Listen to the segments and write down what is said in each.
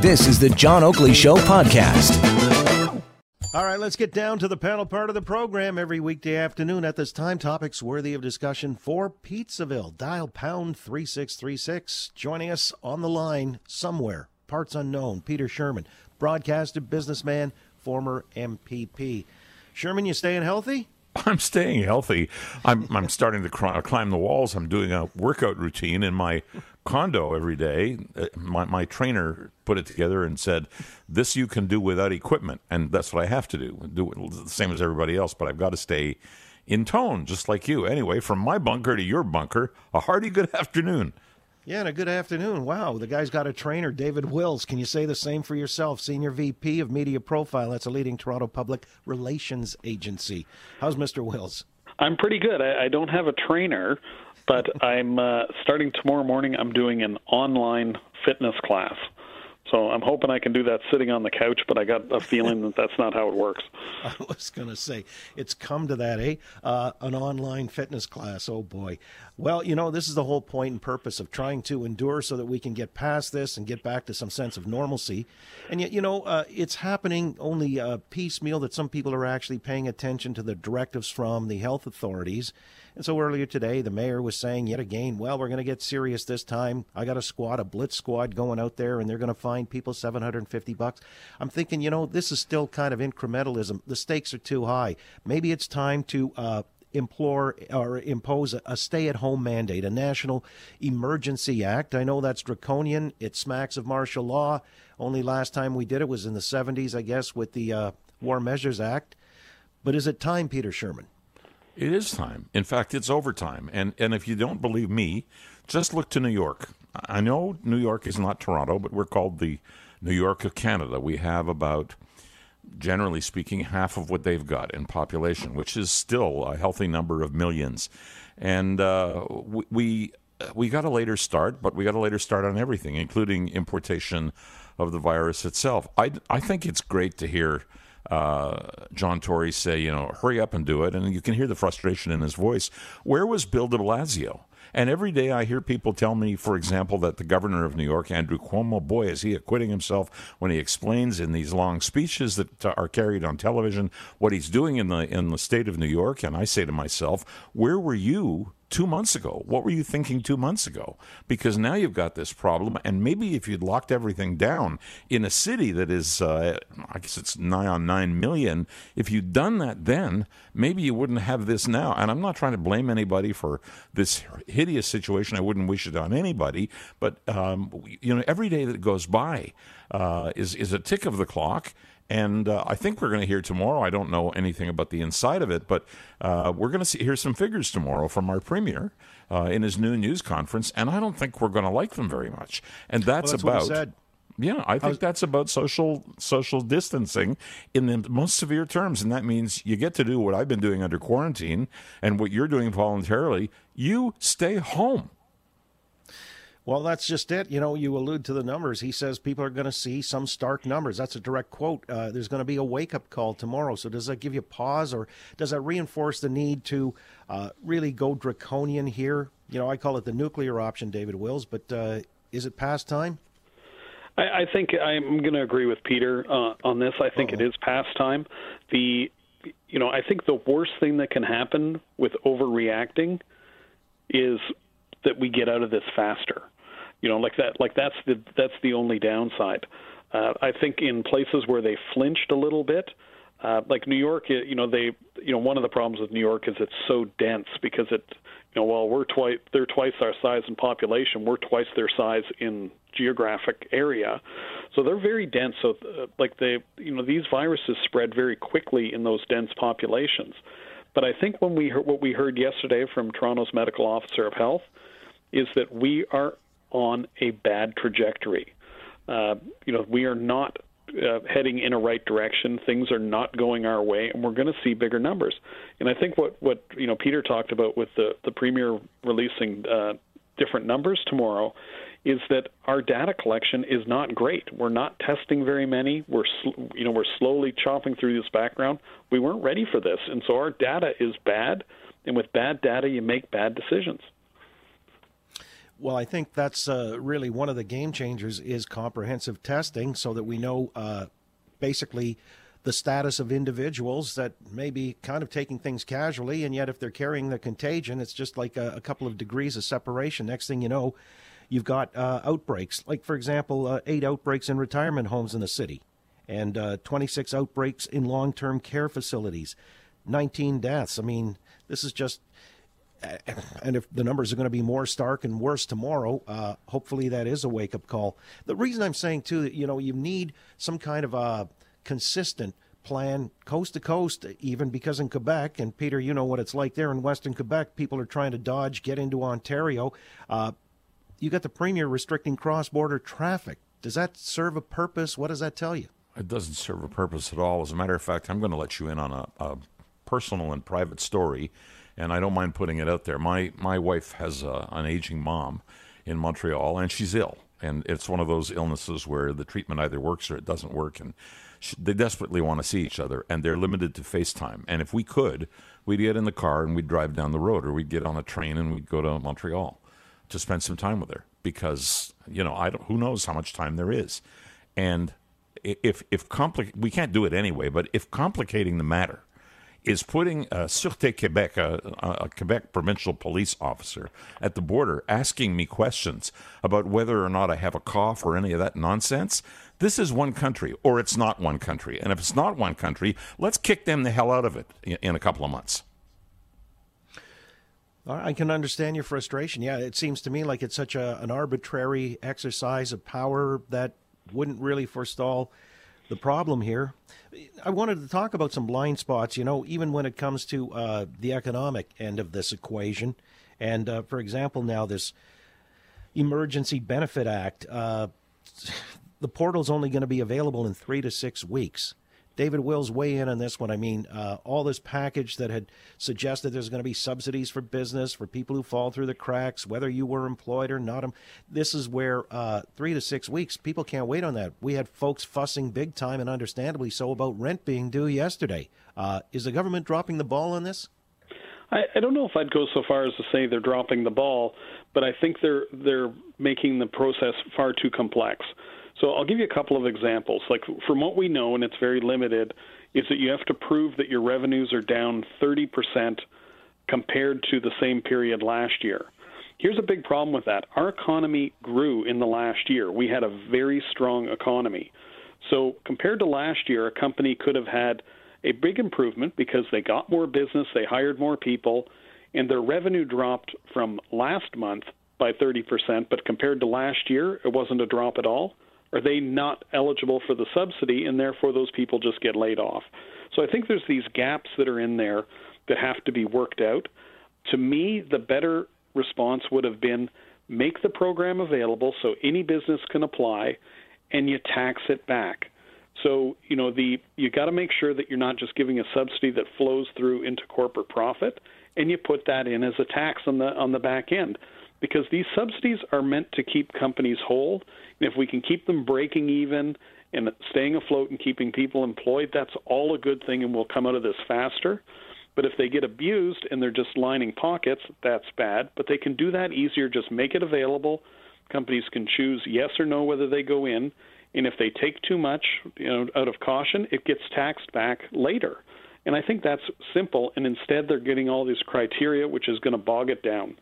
This is the John Oakley Show podcast. All right, let's get down to the panel part of the program every weekday afternoon at this time. Topics worthy of discussion for Pizzaville. Dial pound 3636. Joining us on the line somewhere, parts unknown, Peter Shurman, broadcaster, businessman, former MPP. Shurman, you staying healthy? I'm staying healthy. I'm I'm starting to climb the walls. I'm doing a workout routine in my condo every day. Uh, my, my trainer put it together and said, "This you can do without equipment," and that's what I have to do. Do it the same as everybody else, but I've got to stay in tone, just like you. Anyway, from my bunker to your bunker, a hearty good afternoon. Yeah, and a good afternoon. Wow, the guy's got a trainer, David Wills. Can you say the same for yourself? Senior VP of Media Profile. That's a leading Toronto public relations agency. How's Mr. Wills? I'm pretty good. I, I don't have a trainer, but I'm uh, starting tomorrow morning. I'm doing an online fitness class. So I'm hoping I can do that sitting on the couch, but I got a feeling that that's not how it works. I was going to say, it's come to that, eh? Uh, an online fitness class. Oh, boy. Well, you know, this is the whole point and purpose of trying to endure so that we can get past this and get back to some sense of normalcy. And yet, you know, uh, it's happening only uh, piecemeal that some people are actually paying attention to the directives from the health authorities. And so earlier today, the mayor was saying yet again, well, we're going to get serious this time. I got a squad, a blitz squad going out there, and they're going to find people 750 bucks. I'm thinking, you know, this is still kind of incrementalism. The stakes are too high. Maybe it's time to uh, implore or impose a, a stay at home mandate, a national emergency act. I know that's draconian. It smacks of martial law. Only last time we did it was in the 70s, I guess, with the uh, War Measures Act. But is it time, Peter Shurman? It is time. In fact, it's overtime. And and if you don't believe me, just look to New York. I know New York is not Toronto, but we're called the New York of Canada. We have about generally speaking half of what they've got in population, which is still a healthy number of millions. And uh, we, we got a later start, but we got a later start on everything, including importation of the virus itself. I, I think it's great to hear uh, John Tory say, you know, hurry up and do it. And you can hear the frustration in his voice. Where was Bill de Blasio? And every day I hear people tell me, for example, that the governor of New York, Andrew Cuomo, boy, is he acquitting himself when he explains in these long speeches that are carried on television what he's doing in the in the state of New York. And I say to myself, where were you two months ago? What were you thinking two months ago? Because now you've got this problem, and maybe if you'd locked everything down in a city that is, uh, I guess it's nigh on nine million, if you'd done that then, maybe you wouldn't have this now. And I'm not trying to blame anybody for this hideous situation. I wouldn't wish it on anybody, but um, you know, every day that goes by uh, is is a tick of the clock. And uh, I think we're going to hear tomorrow. I don't know anything about the inside of it, but uh, we're going to hear some figures tomorrow from our premier uh, in his new news conference, and I don't think we're going to like them very much. And that's, well, that's about. Yeah, I think that's about social social distancing in the most severe terms, and that means you get to do what I've been doing under quarantine and what you're doing voluntarily. You stay home. Well, that's just it. You know, you allude to the numbers. He says people are going to see some stark numbers. That's a direct quote. Uh, there's going to be a wake up call tomorrow. So, does that give you pause or does that reinforce the need to uh, really go draconian here? You know, I call it the nuclear option, David Wills, but uh, is it past time? I, I think I'm going to agree with Peter uh, on this. I think Uh-oh. it is past time. The, you know, I think the worst thing that can happen with overreacting is that we get out of this faster. You know, like that. Like that's the that's the only downside. Uh, I think in places where they flinched a little bit, uh, like New York, you know, they, you know, one of the problems with New York is it's so dense because it, you know, while we're twice, they're twice our size in population, we're twice their size in geographic area, so they're very dense. So, uh, like they, you know, these viruses spread very quickly in those dense populations. But I think when we heard what we heard yesterday from Toronto's medical officer of health is that we are on a bad trajectory. Uh, you know, we are not uh, heading in a right direction. Things are not going our way, and we're going to see bigger numbers. And I think what what you know Peter talked about with the the premier releasing uh, different numbers tomorrow is that our data collection is not great. We're not testing very many. We're sl- you know we're slowly chopping through this background. We weren't ready for this, and so our data is bad. And with bad data, you make bad decisions. Well, I think that's uh, really one of the game changers is comprehensive testing, so that we know uh, basically the status of individuals that may be kind of taking things casually, and yet if they're carrying the contagion, it's just like a, a couple of degrees of separation. Next thing you know, you've got uh, outbreaks. Like, for example, uh, eight outbreaks in retirement homes in the city, and uh, 26 outbreaks in long term care facilities, 19 deaths. I mean, this is just. And if the numbers are going to be more stark and worse tomorrow, uh, hopefully that is a wake up call. The reason I'm saying, too, that, you know, you need some kind of a consistent plan coast to coast, even because in Quebec, and Peter, you know what it's like there in Western Quebec, people are trying to dodge, get into Ontario. Uh, you got the premier restricting cross border traffic. Does that serve a purpose? What does that tell you? It doesn't serve a purpose at all. As a matter of fact, I'm going to let you in on a, a personal and private story, and I don't mind putting it out there. My my wife has a, an aging mom in Montreal, and she's ill, and it's one of those illnesses where the treatment either works or it doesn't work, and she, they desperately want to see each other, and they're limited to FaceTime. And if we could, we'd get in the car and we'd drive down the road, or we'd get on a train and we'd go to Montreal to spend some time with her because you know I don't who knows how much time there is, and if if compli- we can't do it anyway, but if complicating the matter is putting uh, Sûreté Québec, a, a, Quebec provincial police officer, at the border asking me questions about whether or not I have a cough or any of that nonsense. This is one country, or it's not one country. And if it's not one country, let's kick them the hell out of it in, in a couple of months. I can understand your frustration. Yeah, it seems to me like it's such a, an arbitrary exercise of power that wouldn't really forestall the problem here. I wanted to talk about some blind spots, you know, even when it comes to uh, the economic end of this equation. And uh, for example, now this Emergency Benefit Act, uh, the portal's only going to be available in three to six weeks. David Wills weigh in on this one. I mean, uh, all this package that had suggested there's going to be subsidies for business for people who fall through the cracks, whether you were employed or not. This is where uh, three to six weeks, people can't wait on that. We had folks fussing big time and understandably so about rent being due yesterday. Uh, is the government dropping the ball on this? I, I don't know if I'd go so far as to say they're dropping the ball, but I think they're they're making the process far too complex. So I'll give you a couple of examples. Like from what we know, and it's very limited, is that you have to prove that your revenues are down 30% compared to the same period last year. Here's a big problem with that. Our economy grew in the last year. We had a very strong economy. So compared to last year, a company could have had a big improvement because they got more business, they hired more people, and their revenue dropped from last month by 30%, but compared to last year, it wasn't a drop at all are they not eligible for the subsidy and therefore those people just get laid off? So I think there's these gaps that are in there that have to be worked out. To me, the better response would have been make the program available so any business can apply and you tax it back. So, you know, the you got to make sure that you're not just giving a subsidy that flows through into corporate profit and you put that in as a tax on the on the back end because these subsidies are meant to keep companies whole. And if we can keep them breaking even and staying afloat and keeping people employed, that's all a good thing, and we'll come out of this faster. But if they get abused and they're just lining pockets, that's bad. But they can do that easier. Just make it available. Companies can choose yes or no whether they go in. And if they take too much, you know, out of caution, it gets taxed back later. And I think that's simple. And instead, they're getting all these criteria, which is going to bog it down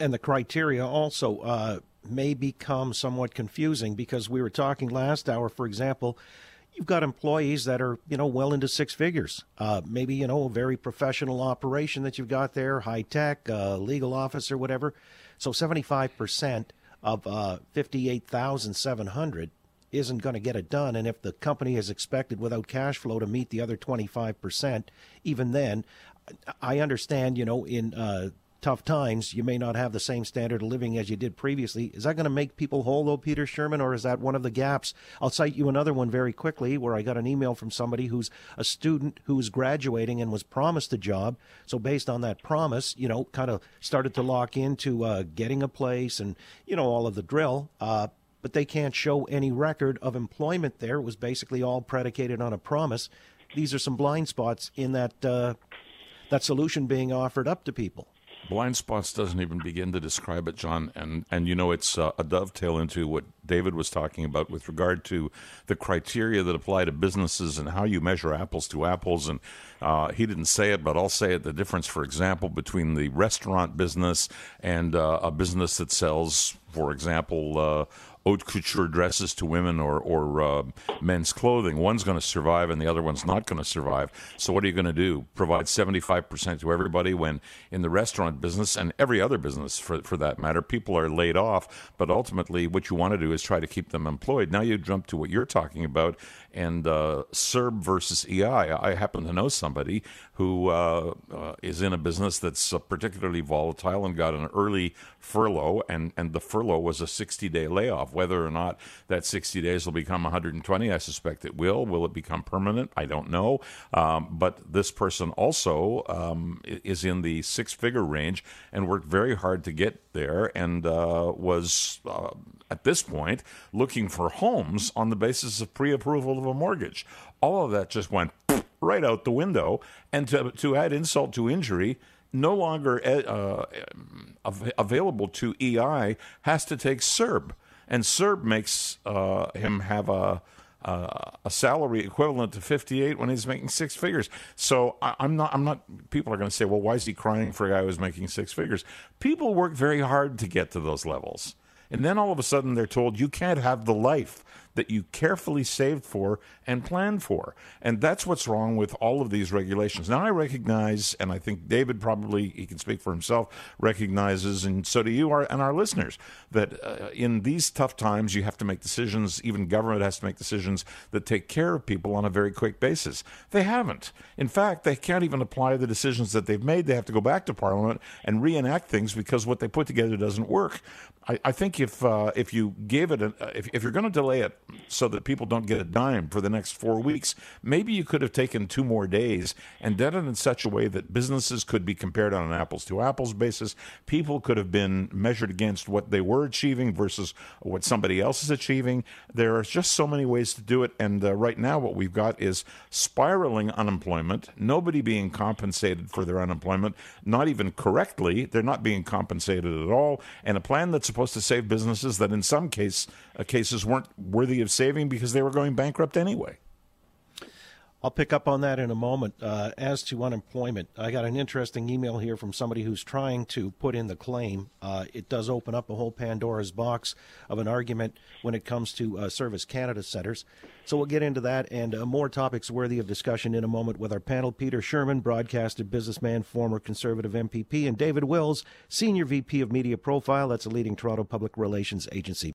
and the criteria also uh, may become somewhat confusing because we were talking last hour, for example, you've got employees that are you know well into six figures. Uh, maybe you know a very professional operation that you've got there high tech uh, legal or whatever. So 75% of uh, 58700 isn't going to get it done. And if the company is expected without cash flow to meet the other 25% even then i understand you know in uh, tough times, you may not have the same standard of living as you did previously. Is that going to make people whole, though, Peter Shurman, or is that one of the gaps? I'll cite you another one very quickly where I got an email from somebody who's a student who was graduating and was promised a job. So, based on that promise, you know, kind of started to lock into uh, getting a place and, you know, all of the drill. Uh, but they can't show any record of employment there. It was basically all predicated on a promise. These are some blind spots in that uh, that solution being offered up to people. Blind spots doesn't even begin to describe it, John. And and you know it's uh, a dovetail into what David was talking about with regard to the criteria that apply to businesses and how you measure apples to apples. And uh, he didn't say it, but I'll say it: the difference, for example, between the restaurant business and uh, a business that sells, for example uh, haute couture dresses to women or, or uh, men's clothing. One's going to survive and the other one's not going to survive. So, what are you going to do? Provide 75% to everybody when in the restaurant business and every other business for, for that matter, people are laid off. But ultimately, what you want to do is try to keep them employed. Now, you jump to what you're talking about and uh, CERB versus EI. I happen to know somebody who uh, uh, is in a business that's uh, particularly volatile and got an early furlough, and, and the furlough was a 60 day layoff. Whether or not that 60 days will become 120, I suspect it will. Will it become permanent? I don't know. Um, but this person also um, is in the six figure range and worked very hard to get there and uh, was uh, at this point looking for homes on the basis of pre approval of a mortgage. All of that just went right out the window. And to, to add insult to injury, no longer uh, available to EI has to take CERB. And CERB makes uh, him have a, uh, a salary equivalent to 58 when he's making six figures. So I, am not, I'm not, people are going to say, well, why is he crying for a guy who's making six figures? People work very hard to get to those levels. And then all of a sudden they're told you can't have the life that you carefully saved for and planned for. And that's what's wrong with all of these regulations. Now, I recognize, and I think David probably, he can speak for himself, recognizes, and so do you our, and our listeners, that uh, in these tough times, you have to make decisions, even government has to make decisions that take care of people on a very quick basis. They haven't. In fact, they can't even apply the decisions that they've made. They have to go back to Parliament and reenact things because what they put together doesn't work. I, I think if uh, if you gave it, a, if, if you're going to delay it so that people don't get a dime for the next four weeks. Maybe you could have taken two more days and done it in such a way that businesses could be compared on an apples to apples basis. People could have been measured against what they were achieving versus what somebody else is achieving. There are just so many ways to do it. And uh, right now, what we've got is spiraling unemployment, nobody being compensated for their unemployment, not even correctly. They're not being compensated at all. And a plan that's supposed to save businesses that in some case, uh, cases weren't worthy of saving because they were going bankrupt anyway. I'll pick up on that in a moment. Uh, as to unemployment, I got an interesting email here from somebody who's trying to put in the claim. Uh, it does open up a whole Pandora's box of an argument when it comes to uh, Service Canada centers. So we'll get into that and uh, more topics worthy of discussion in a moment with our panel Peter Shurman, broadcaster, businessman, former Conservative MPP, and David Wills, Senior VP of Media Profile. That's a leading Toronto public relations agency.